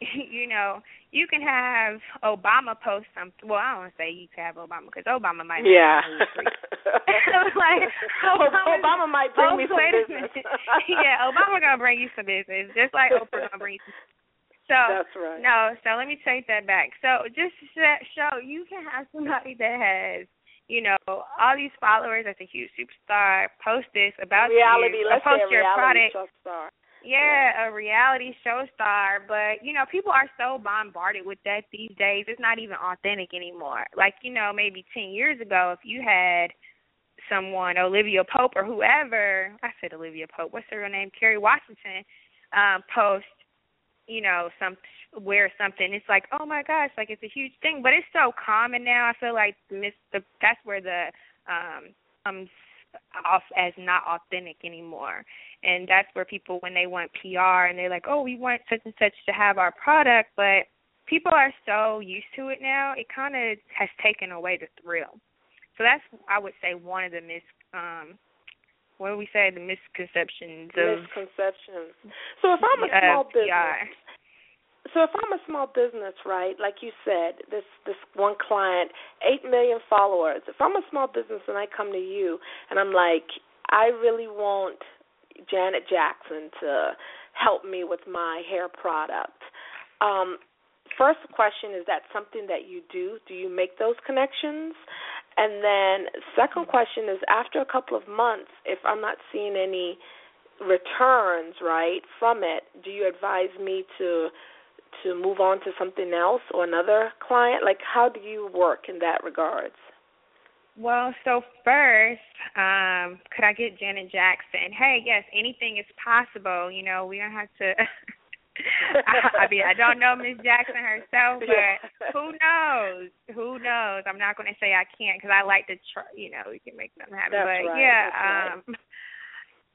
*laughs* you know, you can have Obama post something. Well, I don't want to say you can have Obama because Obama might. Yeah. *laughs* *laughs* like Obama, Obama might bring oh, me some business. yeah, Obama gonna bring you some business, just like Oprah gonna bring you. Some so that's right. No, so let me take that back. So just show you can have somebody that has you know, all these followers that's a huge superstar post this about reality, you, let's post say your reality product. Star. Yeah, a reality show star, but you know, people are so bombarded with that these days. It's not even authentic anymore. Like, you know, maybe 10 years ago if you had someone, Olivia Pope or whoever, I said Olivia Pope, what's her real name? Kerry Washington, um post, you know, some wear something, it's like, "Oh my gosh, like it's a huge thing." But it's so common now. I feel like miss the that's where the um um off as not authentic anymore. And that's where people, when they want PR and they're like, oh, we want such and such to have our product, but people are so used to it now, it kind of has taken away the thrill. So that's, I would say, one of the mis, um, what do we say, the misconceptions of misconceptions. So if I'm a small business, PR so if I'm a small business, right, like you said, this this one client, eight million followers. If I'm a small business and I come to you and I'm like, I really want Janet Jackson to help me with my hair product. Um, first question is that something that you do? Do you make those connections? And then second question is after a couple of months, if I'm not seeing any returns, right, from it, do you advise me to to move on to something else or another client? Like, how do you work in that regards? Well, so first, um, could I get Janet Jackson? Hey, yes, anything is possible. You know, we don't have to. *laughs* I, I mean, I don't know Miss Jackson herself, *laughs* but who knows? Who knows? I'm not going to say I can't because I like to try. You know, we can make something happen. That's but right. yeah, um, right.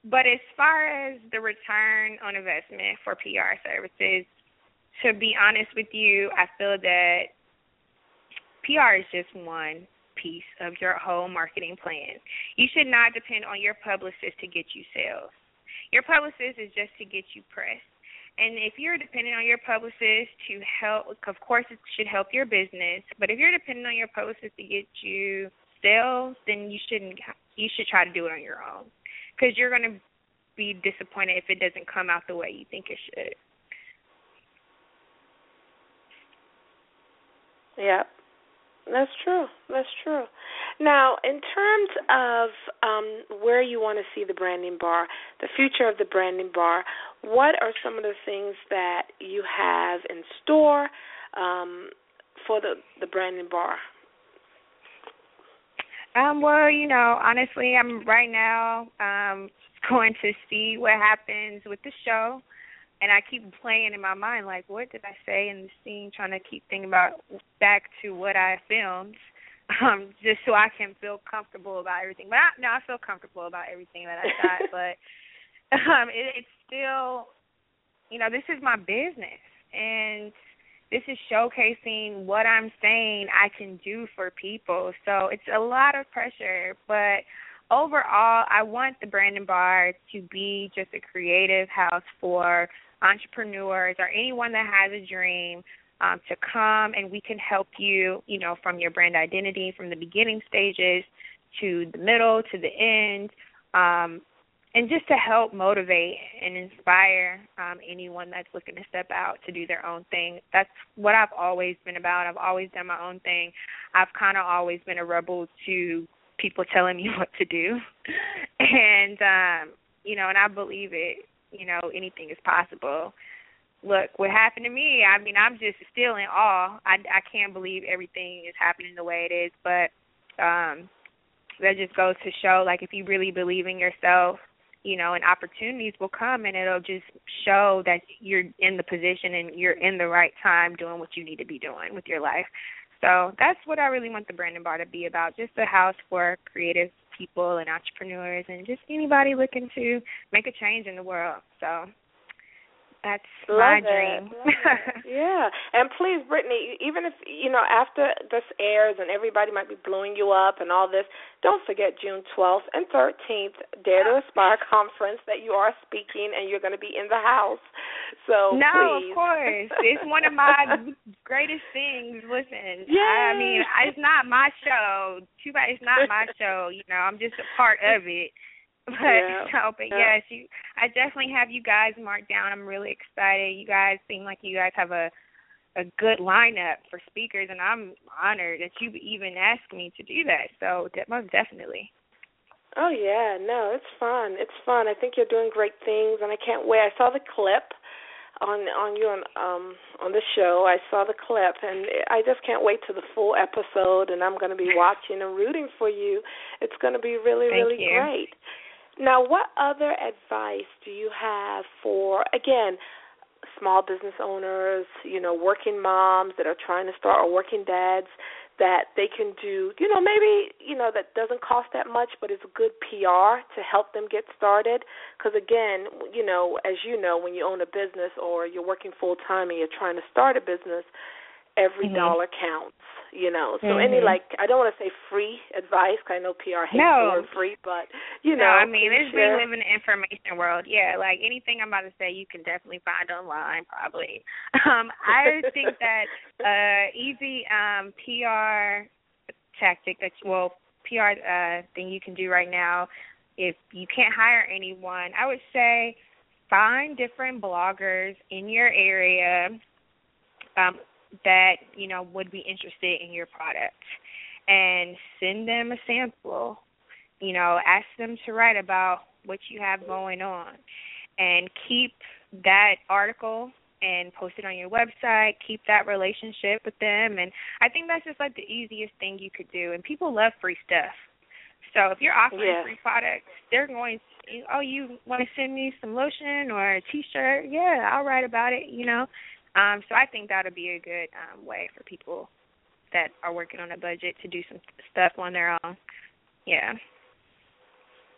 but as far as the return on investment for PR services, to be honest with you, I feel that PR is just one piece of your whole marketing plan. You should not depend on your publicist to get you sales. Your publicist is just to get you press. And if you're dependent on your publicist to help, of course, it should help your business. But if you're dependent on your publicist to get you sales, then you shouldn't. You should try to do it on your own because you're going to be disappointed if it doesn't come out the way you think it should. Yep. That's true. That's true. Now, in terms of um, where you want to see the branding bar, the future of the branding bar, what are some of the things that you have in store um, for the the branding bar? Um, well, you know, honestly, I'm right now um, going to see what happens with the show and I keep playing in my mind like, what did I say in the scene? Trying to keep thinking about back to what I filmed. *laughs* um, just so I can feel comfortable about everything. But I, no, I feel comfortable about everything that I shot, *laughs* but um, it, it's still, you know, this is my business, and this is showcasing what I'm saying I can do for people. So it's a lot of pressure, but overall, I want the Branding Bar to be just a creative house for entrepreneurs or anyone that has a dream um, to come and we can help you, you know, from your brand identity, from the beginning stages to the middle to the end, um, and just to help motivate and inspire um, anyone that's looking to step out to do their own thing. That's what I've always been about. I've always done my own thing. I've kind of always been a rebel to people telling me *laughs* what to do, and um, you know, and I believe it. You know, anything is possible. Look, what happened to me? I mean, I'm just still in awe. I I can't believe everything is happening the way it is, but um that just goes to show like if you really believe in yourself you know, and opportunities will come and it'll just show that you're in the position and you're in the right time doing what you need to be doing with your life. So that's what I really want the Branding Bar to be about, just a house for creative people and entrepreneurs and just anybody looking to make a change in the world. So that's Love my dream. *laughs* yeah, and please, Brittany, even if you know after this airs and everybody might be blowing you up and all this, don't forget June 12th and 13th, Dare to Aspire *laughs* conference that you are speaking and you're going to be in the house. So no, please. of *laughs* course, it's one of my greatest things. Listen, Yay. I mean, it's not my show. Too bad it's not my show. You know, I'm just a part of it. *laughs* But Yeah. no, but Yeah. yes, you. I definitely have you guys marked down. I'm really excited. You guys seem like you guys have a a good lineup for speakers, and I'm honored that you even asked me to do that. So de- most definitely. Oh yeah, no, it's fun. It's fun. I think you're doing great things, and I can't wait. I saw the clip on on you on um on the show. I saw the clip, and I just can't wait to the full episode. And I'm going to be *laughs* watching and rooting for you. It's going to be really Thank really you. great. Now, what other advice do you have for again? small business owners, you know, working moms that are trying to start or working dads that they can do, you know, maybe, you know, that doesn't cost that much, but it's good PR to help them get started. Because again, you know, as you know, when you own a business or you're working full time and you're trying to start a business, every Mhm. dollar counts, you know. So any Mhm. like, I don't want to say free advice. Cause I know PR hates No. the word free, but you know, no, I mean, it's share. we live in the information world. Yeah, like anything I'm about to say, you can definitely find online, probably. *laughs* Um, I think that *laughs* uh, easy um, PR tactic that well, PR uh, thing you can do right now, if you can't hire anyone, I would say find different bloggers in your area um, that you know would be interested in your product, and send them a sample you know, ask them to write about what you have going on and keep that article and post it on your website, keep that relationship with them and I think that's just like the easiest thing you could do and people love free stuff. So if you're offering Yes. free products, they're going to, oh, you want to send me some lotion or a t-shirt? Yeah, I'll write about it, you know. Um so I think that'll be a good um way for people that are working on a budget to do some stuff on their own. Yeah.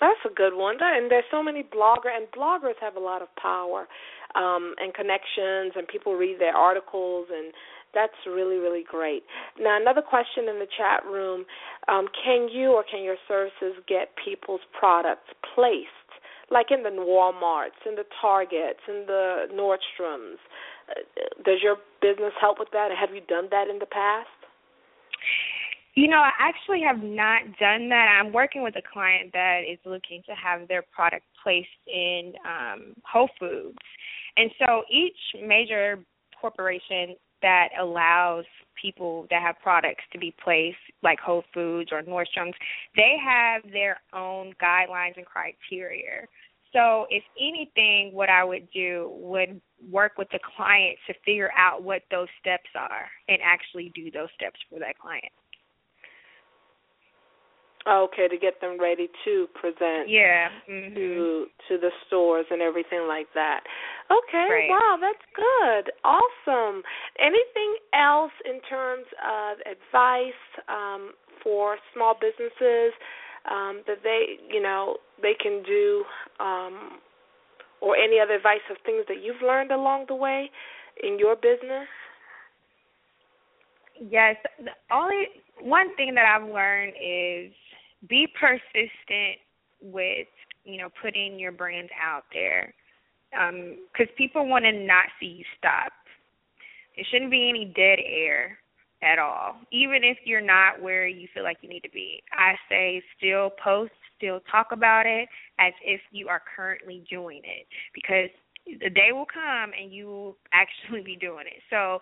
That's a good one. And there's so many blogger and bloggers have a lot of power um and connections and people read their articles and that's really really great. Now another question in the chat room, um can you or can your services get people's products placed like in the Walmarts, in the Targets, in the Nordstroms? Does your business help with that? Have you done that in the past? You know, I actually have not done that. I'm working with a client that is looking to have their product placed in um, Whole Foods. And so each major corporation that allows people that have products to be placed, like Whole Foods or Nordstrom's, they have their own guidelines and criteria. So, if anything, what I would do would work with the client to figure out what those steps are and actually do those steps for that client. Okay, to get them ready to present Yeah. hmm to to the stores and everything like that. Okay, Right. wow, that's good. Awesome. Anything else in terms of advice um, for small businesses um, that they, you know, they can do, um, or any other advice of things that you've learned along the way in your business? Yes, the only one thing that I've learned is be persistent with you know putting your brand out there because um, people want to not see you stop. It shouldn't be any dead air at all, even if you're not where you feel like you need to be. I say still post, still talk about it as if you are currently doing it because the day will come and you will *laughs* actually be doing it. So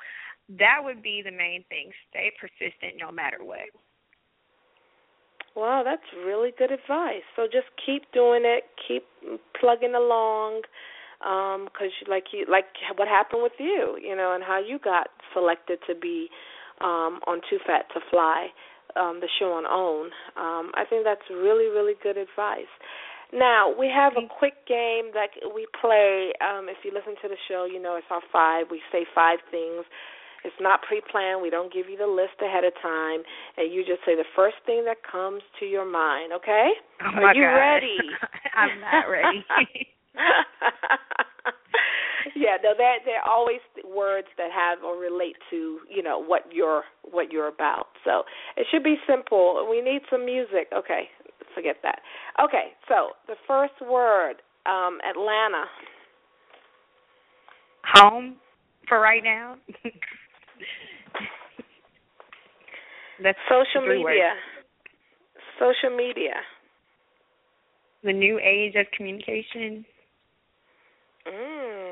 that would be the main thing. Stay persistent no matter what. Wow, that's really good advice. So just keep doing it, keep plugging along, um, like you, like what happened with you, you know, and how you got selected to be um, on 2 Fat 2 Fly, um, the show on OWN. Um, I think that's really, really good advice. Now we have a quick game that we play. Um, if you listen to the show, you know it's our five. We say five things it's not pre-planned. We don't give you the list ahead of time, and you just say the first thing that comes to your mind. Okay? Oh Are you God. ready? *laughs* I'm not ready. *laughs* *laughs* *laughs* yeah, no, they're they're always words that have or relate to you know what you're what you're about. So it should be simple. We need some music. Okay, forget that. Okay, so the first word, um, Atlanta. Home for right now. *laughs* That's social media. Words. Social media. The new age of communication. Mm,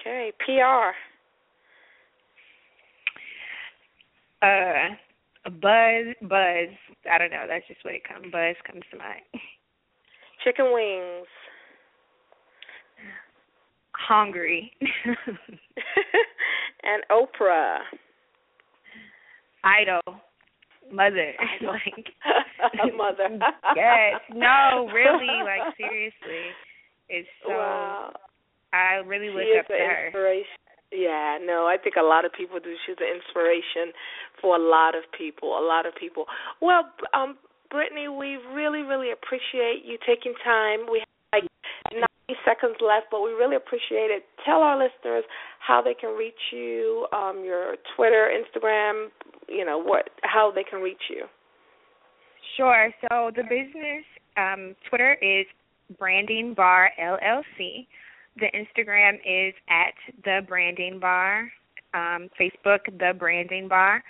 okay. PR. Uh, buzz, buzz. I don't know. That's just what it comes. Buzz comes to mind. Chicken wings. Hungry. *laughs* and Oprah. Idol. Mother. *laughs* Idol. like *laughs* mother. yes. No, really, like seriously. It's so wow. I really look up to her. Inspiration. Yeah, no, I think a lot of people do. She's an inspiration for a lot of people. A lot of people. Well, um, Brittany, we really, really appreciate you taking time. We have like 90 seconds left, but we really appreciate it. Tell our listeners how they can reach you, um, your Twitter, Instagram, you know, what how they can reach you. Sure. So the business um, Twitter is Branding Bar LLC. The Instagram is at the Branding Bar. Um, Facebook, the Branding Bar.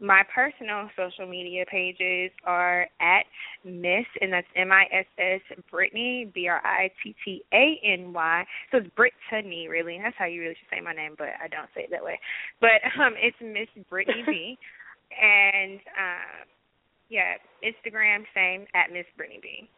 My personal social media pages are at Miss, and that's M I S S Brittany B R I T T A N Y. So it's Brittany, really. And That's how you really should say my name, but I don't say it that way. But um, it's Miss Brittany B, *laughs* and uh, yeah, Instagram same at Miss Brittany B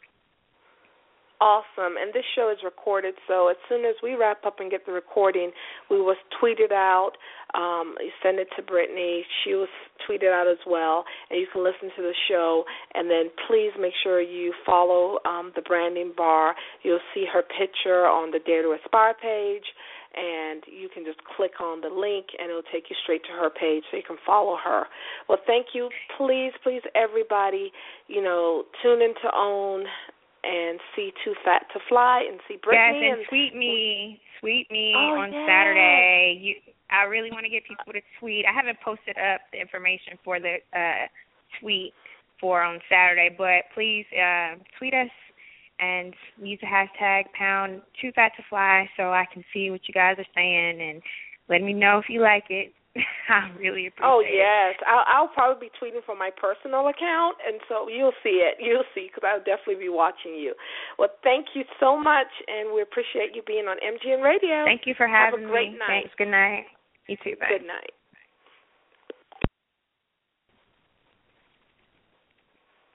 awesome. And this show is recorded, so as soon as we wrap up and get the recording, we will tweet it out. Um, send it to Brittany. She will tweet it out as well, and you can listen to the show. And then please make sure you follow um, the Branding Bar. You'll see her picture on the Dare to Aspire page and you can just click on the link and it'll take you straight to her page so you can follow her. Well, thank you. Please, please, everybody, you know, tune into OWN and see 2 Fat 2 Fly and see Brittany. Yes, and, and tweet me, tweet me oh, on. Saturday. You, I really want to get people to tweet. I haven't posted up the information for the uh, tweet for on Saturday, but please uh, tweet us and use the hashtag pound Too Fat to Fly so I can see what you guys are saying and let me know if you like it. *laughs* I really oh, appreciate Oh yes, I'll, I'll probably be tweeting from my personal account, and so you'll see it. You'll see because I'll definitely be watching you. Well, thank you so much, and we appreciate you being on MGN Radio. Thank you for having me. Have a great me. night. Thanks. Good night. You too. Bye. Good night.